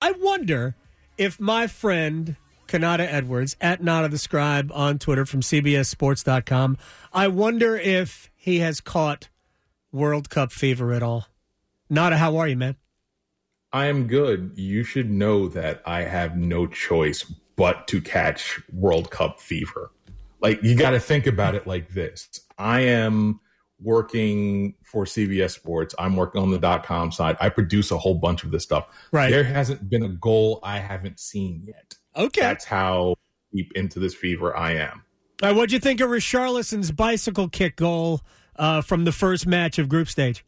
I wonder if my friend Kanata Edwards at Nata the Scribe on Twitter from CBSSports.com, I wonder if he has caught World Cup fever at all. Nata, how are you, man? I am good. You should know that I have no choice but to catch World Cup fever. Like, you got to think about it like this I am working for CBS Sports. I'm working on the dot com side. I produce a whole bunch of this stuff. Right. There hasn't been a goal I haven't seen yet. Okay. That's how deep into this fever I am. All right, what'd you think of Richarlison's bicycle kick goal uh, from the first match of group stage?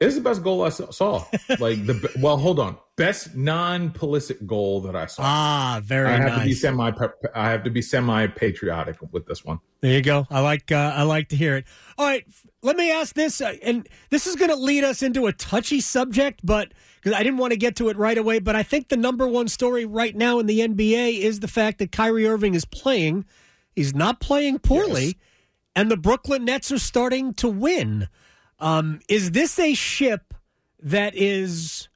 It's the best goal I saw. like the well, hold on, best non-Pulisic goal that I saw. Ah, very. I have nice. to be semi. I have to be semi-patriotic with this one. There you go. I like. Uh, I like to hear it. All right, let me ask this, uh, and this is going to lead us into a touchy subject, but because I didn't want to get to it right away, but I think the number one story right now in the NBA is the fact that Kyrie Irving is playing. He's not playing poorly, yes. and the Brooklyn Nets are starting to win. Um, is this a ship that is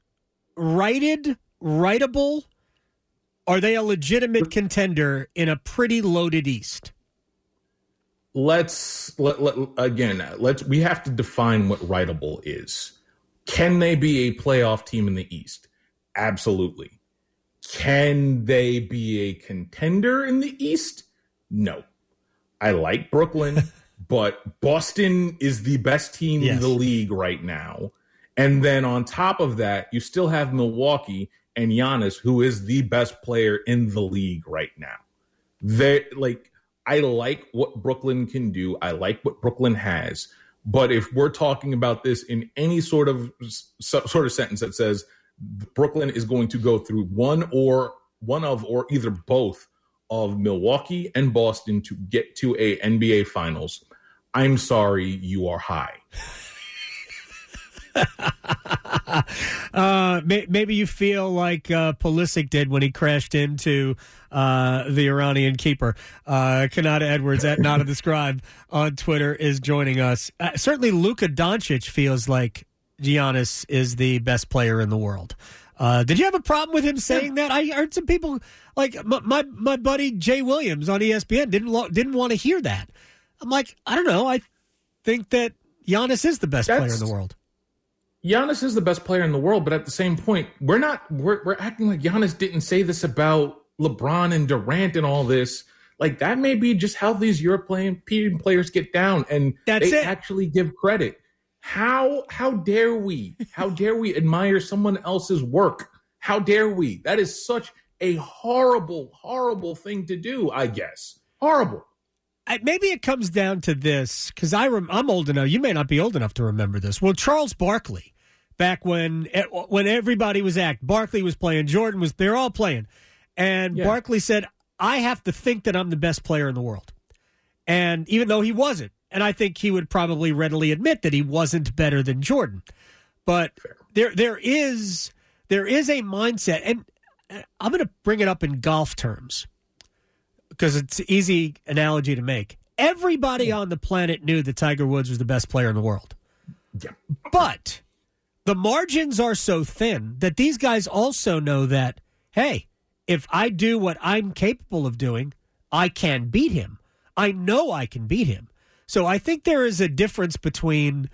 righted, writable? Are they a legitimate contender in a pretty loaded East? Let's let, let, again. Let's we have to define what writable is. Can they be a playoff team in the East? Absolutely. Can they be a contender in the East? No. I like Brooklyn. but Boston is the best team yes. in the league right now. And then on top of that, you still have Milwaukee and Giannis, who is the best player in the league right now. They like I like what Brooklyn can do. I like what Brooklyn has. But if we're talking about this in any sort of sort of sentence that says Brooklyn is going to go through one or one of or either both of Milwaukee and Boston to get to a NBA finals, I'm sorry, you are high. uh, may, maybe you feel like uh, Pulisic did when he crashed into uh, the Iranian keeper. Uh, Kanata Edwards at Nata the Scribe on Twitter is joining us. Uh, certainly, Luka Doncic feels like Giannis is the best player in the world. Uh, did you have a problem with him saying that? I heard some people like my my, my buddy Jay Williams on ESPN didn't lo- didn't want to hear that. I'm like, I don't know. I think that Giannis is the best That's, player in the world. Giannis is the best player in the world, but at the same point, we're not we're we're acting like Giannis didn't say this about LeBron and Durant and all this. Like that may be just how these European players get down, and That's they it. actually give credit. How how dare we? How dare we admire someone else's work? How dare we? That is such a horrible, horrible thing to do. I guess horrible maybe it comes down to this because I rem- I'm old enough. You may not be old enough to remember this. Well, Charles Barkley, back when when everybody was act, Barkley was playing, Jordan was, they're all playing, and yeah. Barkley said, "I have to think that I'm the best player in the world," and even though he wasn't, and I think he would probably readily admit that he wasn't better than Jordan, but there there is there is a mindset, and eh, I'm going to bring it up in golf terms because it's an easy analogy to make. Everybody yeah. on the planet knew that Tiger Woods was the best player in the world. Yeah. But the margins are so thin that these guys also know that, hey, if I do what I'm capable of doing, I can beat him. I know I can beat him. So I think there is a difference between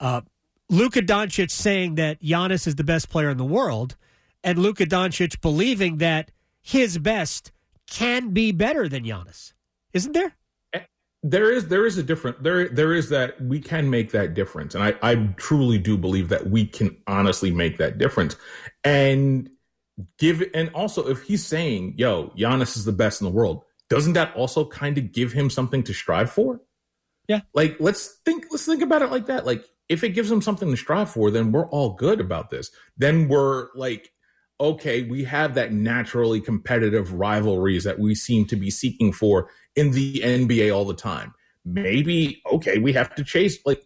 uh, Luka Doncic saying that Giannis is the best player in the world and Luka Doncic believing that his best can be better than Giannis, isn't there? Eh, there is there is a different there there is that we can make that difference, and I I truly do believe that we can honestly make that difference, and give and also if he's saying yo Giannis is the best in the world, doesn't that also kind of give him something to strive for? Yeah, like let's think let's think about it like that. Like if it gives him something to strive for, then we're all good about this. Then we're like okay, we have that naturally competitive rivalries that we seem to be seeking for in the NBA all the time. Maybe, okay, we have to chase like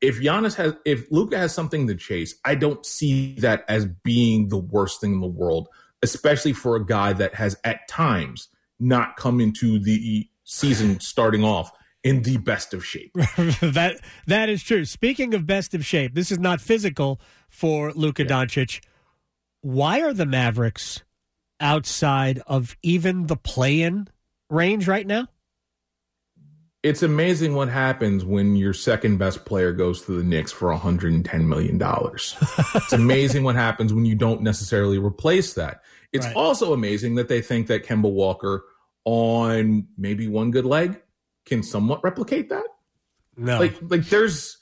if Giannis has if Luka has something to chase, I don't see that as being the worst thing in the world, especially for a guy that has at times not come into the season starting off in the best of shape. that that is true. Speaking of best of shape, this is not physical for Luka yeah. Doncic why are the Mavericks outside of even the play-in range right now? It's amazing what happens when your second best player goes to the Knicks for 110 million dollars. it's amazing what happens when you don't necessarily replace that. It's right. also amazing that they think that Kemba Walker on maybe one good leg can somewhat replicate that. No. Like like there's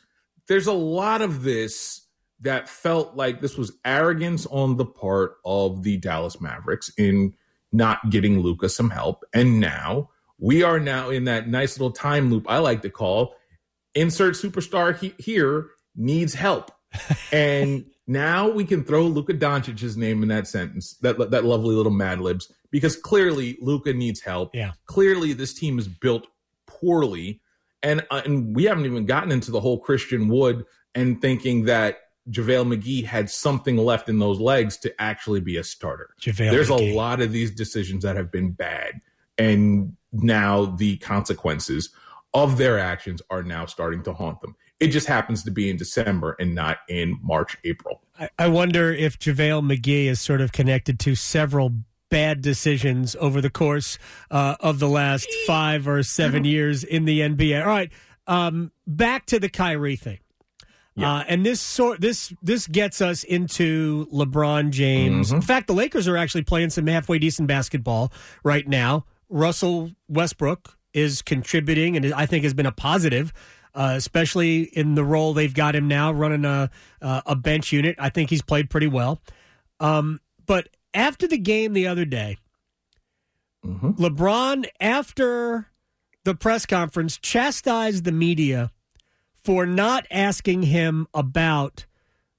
there's a lot of this that felt like this was arrogance on the part of the Dallas Mavericks in not getting Luka some help. And now we are now in that nice little time loop I like to call insert superstar he- here needs help. and now we can throw Luka Doncic's name in that sentence, that that lovely little Mad Libs, because clearly Luka needs help. Yeah. Clearly this team is built poorly, and uh, and we haven't even gotten into the whole Christian Wood and thinking that JaVale McGee had something left in those legs to actually be a starter. JaVale There's McGee. a lot of these decisions that have been bad, and now the consequences of their actions are now starting to haunt them. It just happens to be in December and not in March, April. I, I wonder if JaVale McGee is sort of connected to several bad decisions over the course uh, of the last five or seven years in the NBA. All right, um, back to the Kyrie thing. Yeah. Uh, and this sort this this gets us into LeBron James. Mm-hmm. In fact, the Lakers are actually playing some halfway decent basketball right now. Russell Westbrook is contributing, and I think has been a positive, uh, especially in the role they've got him now running a uh, a bench unit. I think he's played pretty well. Um, but after the game the other day, mm-hmm. LeBron after the press conference chastised the media for not asking him about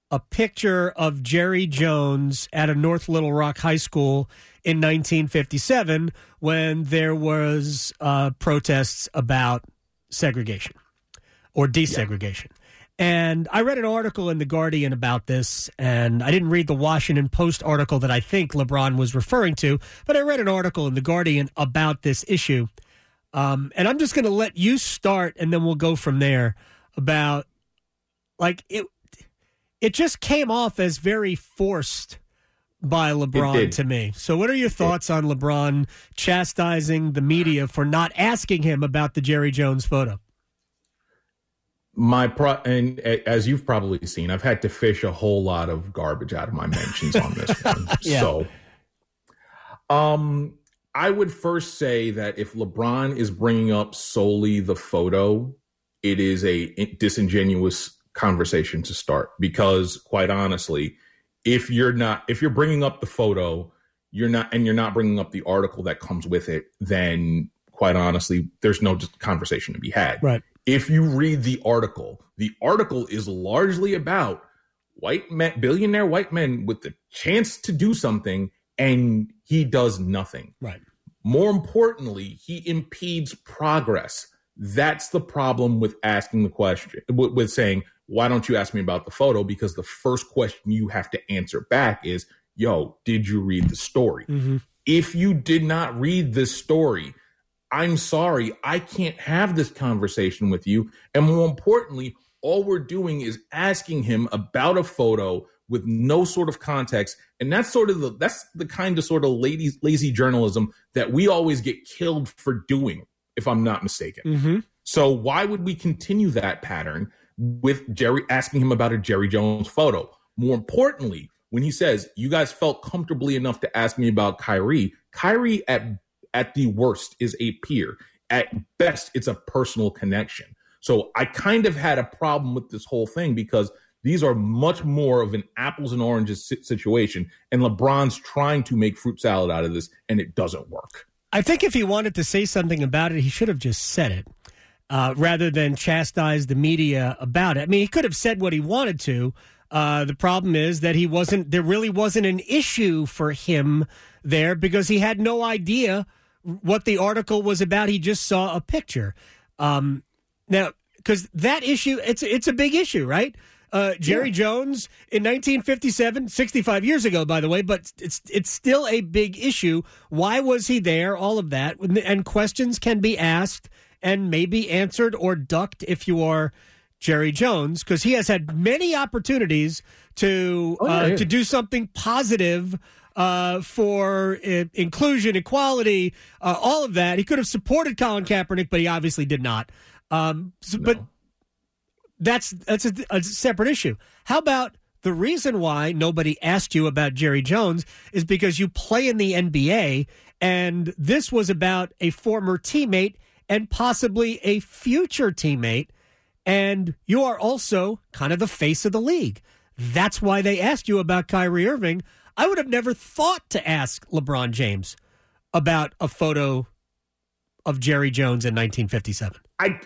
a picture of Jerry Jones at a North Little Rock High School in 1957 when there was uh, protests about segregation or desegregation. Yeah. And I read an article in The Guardian about this, and I didn't read the Washington Post article that I think LeBron was referring to, but I read an article in The Guardian about this issue. Um, and I'm just going to let you start, and then we'll go from there about like it. It just came off as very forced by LeBron to me. So, what are your thoughts on LeBron chastising the media for not asking him about the Jerry Jones photo? my pro and as you've probably seen i've had to fish a whole lot of garbage out of my mentions on this one yeah. so um i would first say that if lebron is bringing up solely the photo it is a disingenuous conversation to start because quite honestly if you're not if you're bringing up the photo you're not and you're not bringing up the article that comes with it then quite honestly there's no conversation to be had right if you read the article, the article is largely about white men, billionaire white men with the chance to do something, and he does nothing. Right. More importantly, he impedes progress. That's the problem with asking the question, with, saying, why don't you ask me about the photo? Because the first question you have to answer back is, yo, did you read the story? Mm-hmm. If you did not read this story, I'm sorry, I can't have this conversation with you. And more importantly, all we're doing is asking him about a photo with no sort of context. And that's sort of the that's the kind of sort of lazy lazy journalism that we always get killed for doing, if I'm not mistaken. Mm-hmm. So why would we continue that pattern with Jerry asking him about a Jerry Jones photo? More importantly, when he says, You guys felt comfortably enough to ask me about Kyrie, Kyrie at at the worst is a peer. At best, it's a personal connection. So I kind of had a problem with this whole thing because these are much more of an apples and oranges situation. And LeBron's trying to make fruit salad out of this, and it doesn't work. I think if he wanted to say something about it, he should have just said it. Uh, rather than chastise the media about it. I mean, he could have said what he wanted to. Uh, the problem is that he wasn't. There really wasn't an issue for him there because he had no idea what the article was about. He just saw a picture. Um, now, because that issue, it's it's a big issue, right? Uh, Jerry yeah. Jones in 1957, 65 years ago, by the way, but it's it's still a big issue. Why was he there? All of that, and questions can be asked and maybe answered or ducked if you are Jerry Jones because he has had many opportunities to Oh, yeah, uh, yeah. to do something positive uh, for uh, inclusion, equality, uh, all of that. He could have supported Colin Kaepernick, but he obviously did not. Um, so- But that's that's a, a separate issue. How about the reason why nobody asked you about Jerry Jones is because you play in the NBA, and this was about a former teammate and possibly a future teammate, and you are also kind of the face of the league. That's why they asked you about Kyrie Irving. I would have never thought to ask LeBron James about a photo of Jerry Jones in 1957. I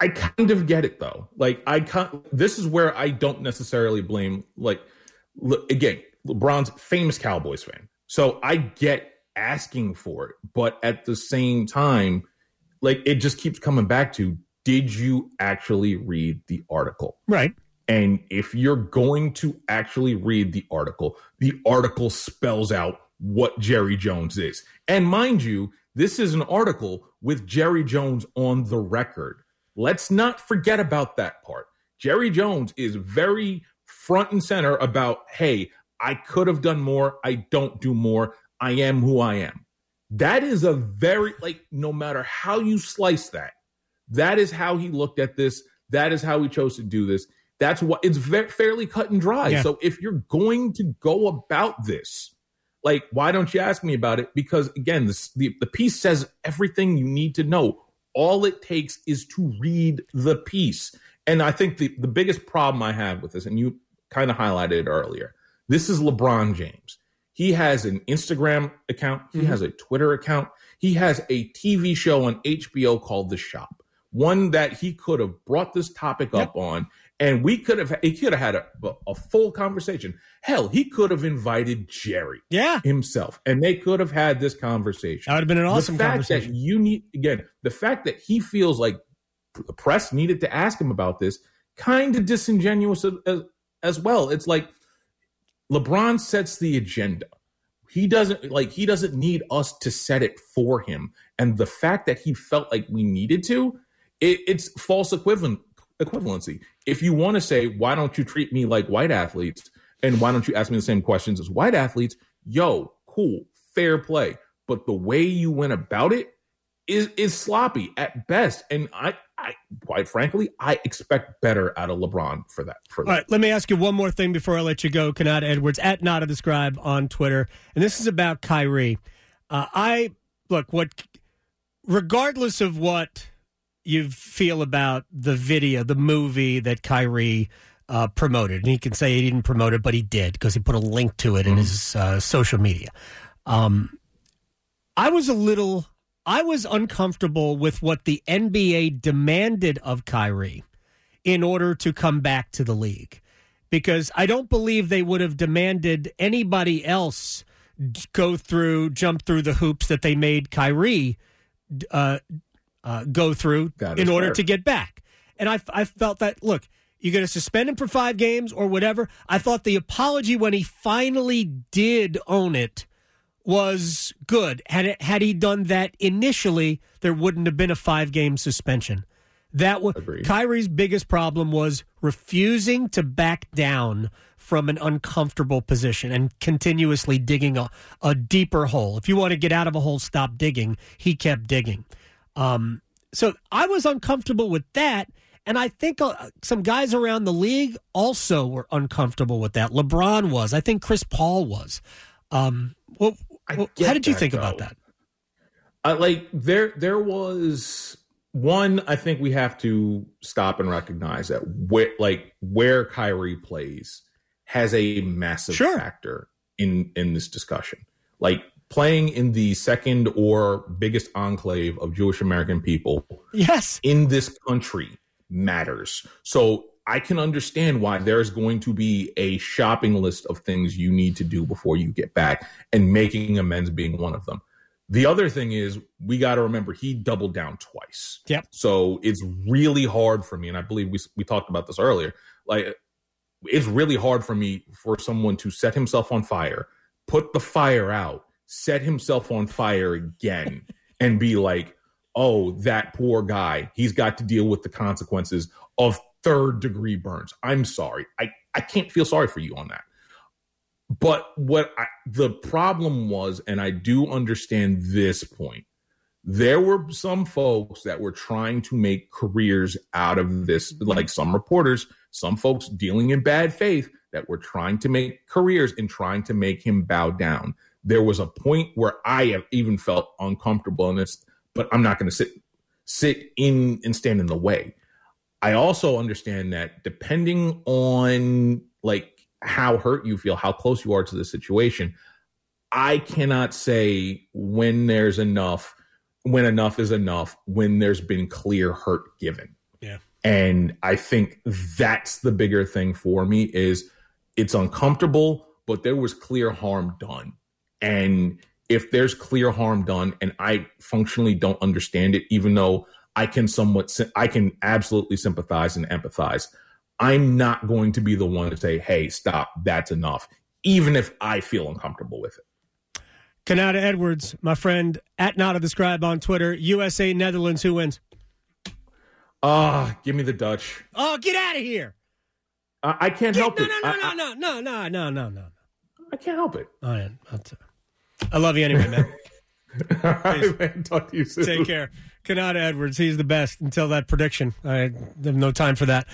I kind of get it though. Like I can this is where I don't necessarily blame like le- again, LeBron's famous Cowboys fan. So I get asking for it, but at the same time like it just keeps coming back to did you actually read the article? Right. And if you're going to actually read the article, the article spells out what Jerry Jones is. And mind you, this is an article with Jerry Jones on the record. Let's not forget about that part. Jerry Jones is very front and center about, hey, I could have done more. I don't do more. I am who I am. That is a very, like, no matter how you slice that, that is how he looked at this. That is how he chose to do this. That's what it's fairly cut and dry. Yeah. So if you're going to go about this, like, why don't you ask me about it? Because again, this, the, the piece says everything you need to know. All it takes is to read the piece. And I think the, the biggest problem I have with this, and you kind of highlighted it earlier, this is LeBron James. He has an Instagram account, he mm-hmm. has a Twitter account, he has a TV show on HBO called The Shop, one that he could have brought this topic up on, and we could have he could have had a, a full conversation. Hell, he could have invited Jerry Yeah. himself, and they could have had this conversation That would have been an awesome the fact conversation. that you need again the fact that he feels like the press needed to ask him about this kind of disingenuous as, as, well it's like lebron sets the agenda he doesn't like he doesn't need us to set it for him and the fact that he felt like we needed to it, it's false equivalent equivalency. If you want to say why don't you treat me like white athletes? and why don't you ask me the same questions as white athletes? Yo cool fair play. But the way you went about it is is sloppy at best. And i i quite frankly i expect better out of lebron for that for All that right, let me ask you one more thing before I let you go. Kanata Edwards at Nata the Scribe on Twitter, and this is about Kyrie. Uh, I look what, regardless of what you feel about the video, the movie that Kyrie uh, promoted, and he can say he didn't promote it, but he did because he put a link to it in his uh, social media. Um, I was a little, I was uncomfortable with what the NBA demanded of Kyrie in order to come back to the league because I don't believe they would have demanded anybody else go through, jump through the hoops that they made Kyrie uh, uh, go through That in order fair. to get back. And I, I felt that, look, you're going to suspend him for five games or whatever. I thought the apology when he finally did own it was good. Had it, had he done that initially, there wouldn't have been a five game suspension. That was Agreed. Kyrie's biggest problem was refusing to back down from an uncomfortable position and continuously digging a, a deeper hole. If you want to get out of a hole, stop digging. He kept digging. Um, so I was uncomfortable with that. And I think uh, some guys around the league also were uncomfortable with that. LeBron was. I think Chris Paul was. Um, well, well, how did you think about that? I like there there was one I think we have to stop and recognize that where like where Kyrie plays has a massive Sure. factor in in this discussion. Like playing in the second or biggest enclave of Jewish American people Yes. in this country matters. So I can understand why there's going to be a shopping list of things you need to do before you get back, and making amends being one of them. The other thing is we got to remember he doubled down twice. Yep. So it's really hard for me, and I believe we we talked about this earlier. Like it's really hard for me for someone to set himself on fire, put the fire out, set himself on fire again, and be like, oh, that poor guy, he's got to deal with the consequences of third degree burns. I'm sorry. I, I can't feel sorry for you on that. But what I, the problem was, and I do understand this point, there were some folks that were trying to make careers out of this, like some reporters, some folks dealing in bad faith that were trying to make careers and trying to make him bow down. There was a point where I have even felt uncomfortable in this, but I'm not going to sit sit in and stand in the way. I also understand that depending on like how hurt you feel, how close you are to the situation, I cannot say when there's enough, when enough is enough, when there's been clear hurt given. Yeah. And I think that's the bigger thing for me is it's uncomfortable, but there was clear harm done. And if there's clear harm done and I functionally don't understand it, even though I can somewhat, I can absolutely sympathize and empathize. I'm not going to be the one to say, hey, stop, that's enough, even if I feel uncomfortable with it. Kanata Edwards, my friend, at Not of the Scribe on Twitter, USA, Netherlands, who wins? Ah, uh, give me the Dutch. Oh, get out of here. Uh, I can't get, help no, it. No, no, I, no, no, no, no, no, no, I can't help it. All right. I love you anyway, man. All right, man. Talk to you soon. Take care. Kanata Edwards, he's the best until that prediction. I have no time for that.